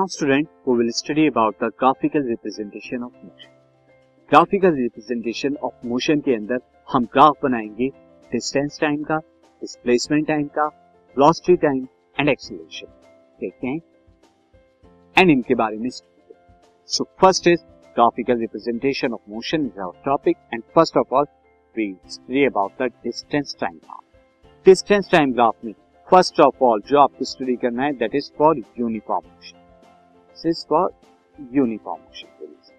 Now student, we will study about the graphical representation of motion. Graphical representation of motion के अंदर हम graph बनाएँगे distance time का displacement time का velocity time and acceleration देखते हैं। एंड इनके बारे में so first is graphical representation of motion is our topic and first of all we study about the distance time graph distance time graph में first of all जो आपको study करना है that is for uniform motion this for uniform motion के लिए।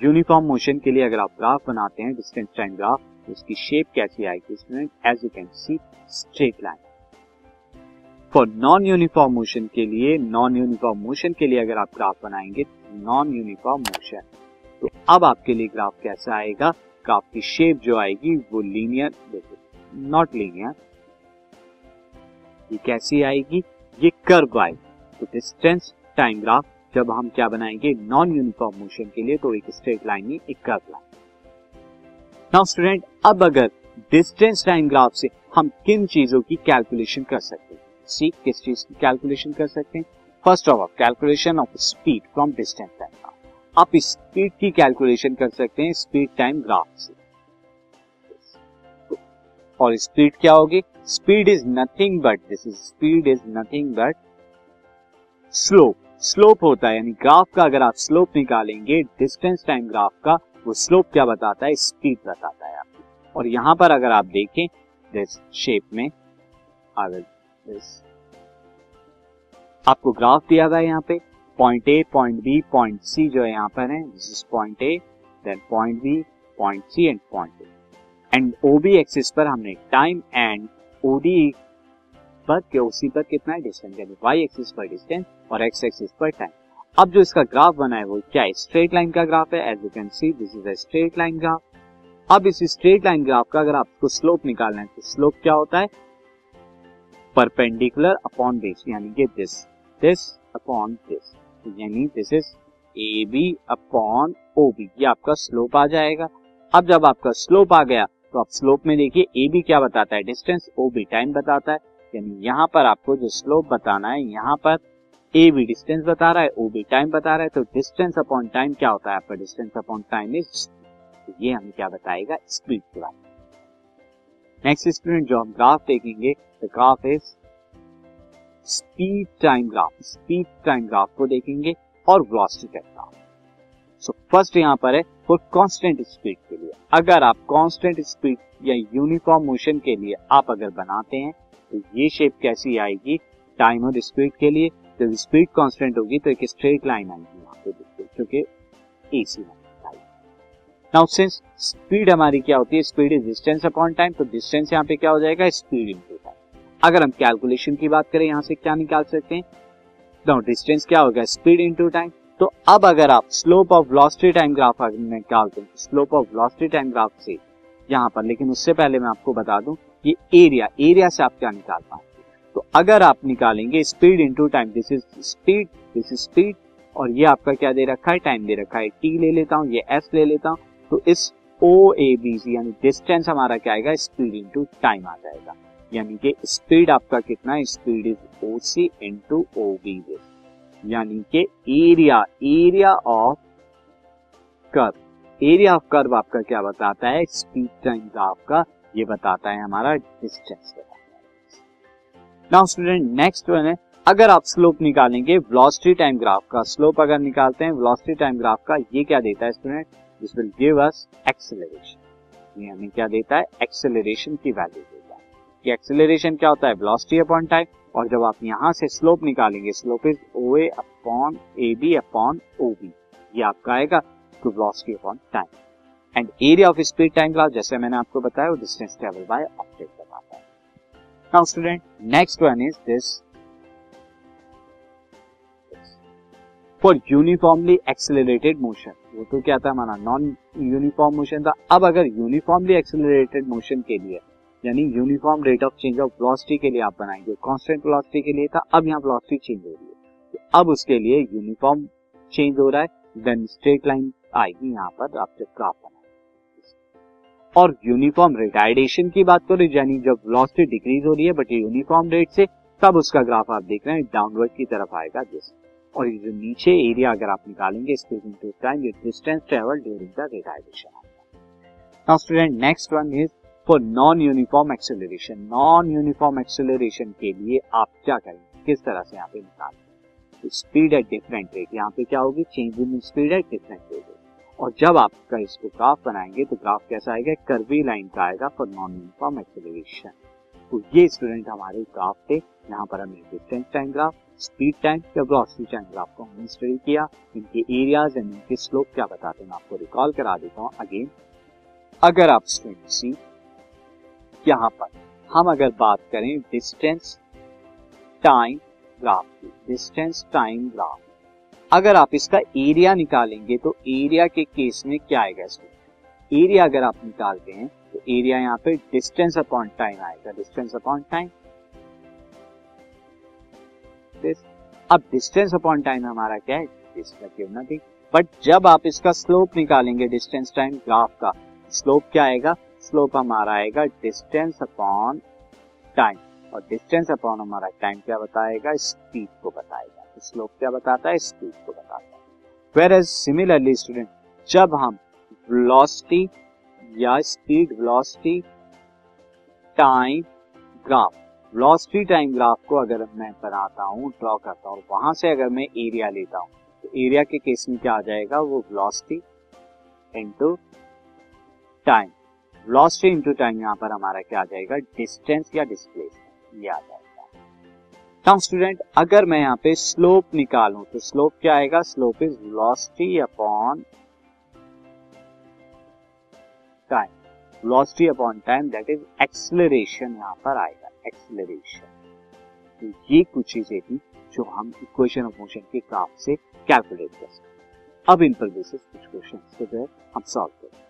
Uniform motion के लिए अगर आप ग्राफ बनाते हैं डिस्टेंस टाइम ग्राफ तो उसकी शेप कैसी आएगी इसमें? As you can see straight line for non uniform motion के लिए नॉन यूनिफॉर्म मोशन के लिए अगर आप ग्राफ बनाएँगे नॉन यूनिफॉर्म मोशन तो अब आपके लिए ग्राफ कैसा आएगा? ग्राफ की शेप जो आएगी, वो लीनियर देखो नॉट लीनियर ये कैसी आएगी? ये कर्व आएगी। तो डिस्टेंस टाइम ग्राफ जब हम क्या बनाएँगे? नॉन यूनिफॉर्म मोशन के लिए तो एक स्ट्रेट लाइन में एक कर्व लाइन नाउ स्टूडेंट अब अगर डिस्टेंस टाइम ग्राफ से हम किन चीज़ों की कैलकुलेशन कर सकते हैं? सी किस चीज़ की कैलकुलेशन कर सकते हैं? First of all calculation of speed from distance time graph आप स्पीड की कैलकुलेशन कर सकते हैं स्पीड टाइम ग्राफ से. और स्पीड क्या होगी? Speed is nothing but this is speed is nothing but slope slope होता है, यानी ग्राफ का अगर आप स्लोप निकालेंगे, डिस्टेंस टाइम ग्राफ का, वो स्लोप क्या बताता है? स्पीड बताता है आपको। और यहाँ पर अगर आप देखें दिस शेप में अगर दिस आपको ग्राफ दिया हुआ है यहाँ पे point A point B point C जो है यहाँ पर है this is point A then point B point C and point A and OB axis पर हमने टाइम एंड ओडी पर के उसी पर कितना है डिस्टेंस यानी वाई एक्सिस पर डिस्टेंस और एक्स एक्सिस पर टाइम अब जो इसका ग्राफ बना है वो क्या है? स्ट्रेट लाइन का ग्राफ है as you can see this is a straight line graph अब इस स्ट्रेट लाइन ग्राफ का अगर आपको स्लोप निकालना है तो स्लोप क्या होता है? परपेंडिकुलर अपॉन बेस यानी कि दिस दिस अपॉन दिस यानी this is A B upon O B ये आपका स्लोप आ जाएगा. अब जब आपका स्लोप आ गया तो आप स्लोप में देखिए ए बी क्या बताता है? डिस्टेंस ओ बी टाइम बताता है. यानी यहाँ पर आपको जो स्लोप बताना है, यहाँ पर ए बी डिस्टेंस बता रहा है ओ बी टाइम बता रहा है तो डिस्टेंस अपॉन टाइम क्या होता है आपका? डिस्टेंस अपॉन टाइम इज़ तो ये हमें क्या बताएगा? स्पीड के बारे में। नेक्स्ट स्टूडेंट जो हम ग्राफ देखेंगे the graph is speed time graph speed time graph को देखेंगे और velocity time graph so first यहाँ पर है फॉर कांस्टेंट स्पीड के लिए। अगर आप कांस्टेंट स्पीड या यूनिफॉर्म मोशन के लिए आप अगर बनाते हैं तो ये शेप कैसी आएगी? टाइम और स्पीड के लिए जब स्पीड कांस्टेंट होगी तो एक स्ट्रेट लाइन आएगी यहाँ पे बिल्कुल क्योंकि एसी नाउ सिंस स्पीड हमारी क्या होती है? Speed is distance upon time तो डिस्टेंस यहाँ पे क्या हो जाएगा? स्पीड इनटू टाइम अगर हम कैलकुलेशन की बात करें, यहाँ से क्या निकाल सकते हैं? तो डिस्टेंस क्या होगा? स्पीड इनटू टाइम तो अब अगर आप slope of velocity time graph निकालते हैं slope of velocity time graph से यहाँ पर, लेकिन उससे पहले मैं आपको बता दूँ, ये एरिया एरिया से आप क्या निकाल पाएँगे? तो अगर आप निकालेंगे speed into time this is speed this is speed और ये आपका क्या दे रखा है? टाइम दे रखा है। टी ले लेता हूँ, ये एस ले लेता हूँ तो इस ओ ए बी सी यानी डिस्टेंस हमारा क्या आएगा? स्पीड इंटू टाइम आ जाएगा। यानी कि स्पीड आपका कितना है? Speed is O C into O B यानी कि area area of curve area of curve आपका क्या बताता है? स्पीड टाइम का ये बताता है हमारा distance now student next one है। अगर आप स्लोप निकालेंगे वेलोसिटी टाइम ग्राफ का स्लोप अगर निकालते हैं वेलोसिटी टाइम ग्राफ का ये क्या देता है student this will give us acceleration ये हमें क्या देता है? एक्सेलरेशन की वैल्यू देता है। कि एक्सेलरेशन क्या होता है? वेलोसिटी अपॉन टाइम और जब आप यहाँ से स्लोप निकालेंगे slope is O A upon A B upon O B ये आपका आएगा। Time and area of speed time जैसे मैंने आपको बताया, वो डिस्टेंस ट्रेवल बाय ऑब्जेक्ट बताता है। Now student next one is this for uniformly accelerated motion वो तो क्या था हमारा नॉन यूनिफॉर्म मोशन था। अब अगर यूनिफॉर्मली एक्सेलरेटेड मोशन के लिए, यानी uniform rate of change of velocity के लिए आप बनाएँगे कांस्टेंट वेलोसिटी के लिए था, अब यहाँ वेलोसिटी चेंज हो रही है। तो अब उसके लिए यूनिफॉर्म चेंज हो रहा है देन स्ट्रेट लाइन आएगी यहाँ पर आप जब ग्राफ और यूनिफॉर्म रिटायर्डेशन की बात करें, यानी जब वेलोसिटी डिक्रीज हो रही है बट यूनिफॉर्म रेट से, तब उसका ग्राफ आप देख रहे हैं डाउनवर्ड की तरफ़ आएगा जैसे और ये जो नीचे एरिया अगर आप निकालेंगे स्पेस इनटू टाइम ये distance travel during the retardation now student next one is for non uniform acceleration non uniform acceleration के लिए आप क्या करेंगे? किस तरह से यहाँ पे निकालेंगे? स्पीड एट डिफरेंट रेट यहाँ पे क्या होगी? Change in speed at different rate और जब आपका इसको ग्राफ बनाएँगे तो ग्राफ कैसा आएगा? कर्वी लाइन का आएगा फॉर नॉन यूनिफॉर्म एक्सेलरेशन तो ये स्टूडेंट हमारे ग्राफ थे। यहाँ पर हमने distance time graph speed time या वेलोसिटी टाइम ग्राफ को हमने स्टडी किया। इनके एरियाज़ एंड इनके स्लोप क्या बताते हैं? आपको रिकॉल करा देता हूँ। अगेन अगर आप स्टूडेंट सी यहाँ पर हम अगर बात करें डिस्टेंस टाइम ग्राफ की। डिस्टेंस टाइम ग्राफ अगर आप इसका एरिया निकालेंगे तो एरिया के केस में क्या आएगा इसमें? एरिया अगर आप निकालते हैं तो एरिया यहाँ पे डिस्टेंस अपॉन टाइम आएगा। डिस्टेंस अपॉन टाइम अब डिस्टेंस अपॉन टाइम हमारा क्या है? बट जब आप इसका स्लोप निकालेंगे डिस्टेंस टाइम ग्राफ का स्लोप क्या आएगा? स्लोप हमारा आएगा डिस्टेंस अपॉन टाइम और डिस्टेंस अपॉन हमारा टाइम क्या बताएगा? स्पीड को बताएगा। स्लोप क्या बताता है? स्पीड को बताता है। वेर एज सिमिलरली स्टूडेंट जब हम वेलोसिटी या speed velocity time graph velocity time graph को अगर मैं बनाता हूँ ड्रॉ करता हूँ, वहाँ से अगर मैं एरिया लेता हूँ तो एरिया के केस में क्या आ जाएगा? वो velocity into time velocity into time यहाँ पर हमारा क्या आ जाएगा? डिस्टेंस या डिस्प्लेसमेंट ये आ जाएगा। नाउ स्टूडेंट अगर मैं यहाँ पे स्लोप निकालू तो स्लोप क्या आएगा? Slope is velocity upon time velocity upon time that is acceleration यहाँ पर आएगा एक्सेलरेशन तो ये कुछ चीज़ें थी जो हम इक्वेशन ऑफ़ मोशन के ग्राफ से कैलकुलेट कर सकते अब इन पर बेसिस कुछ क्वेश्चन हम सॉल्व करें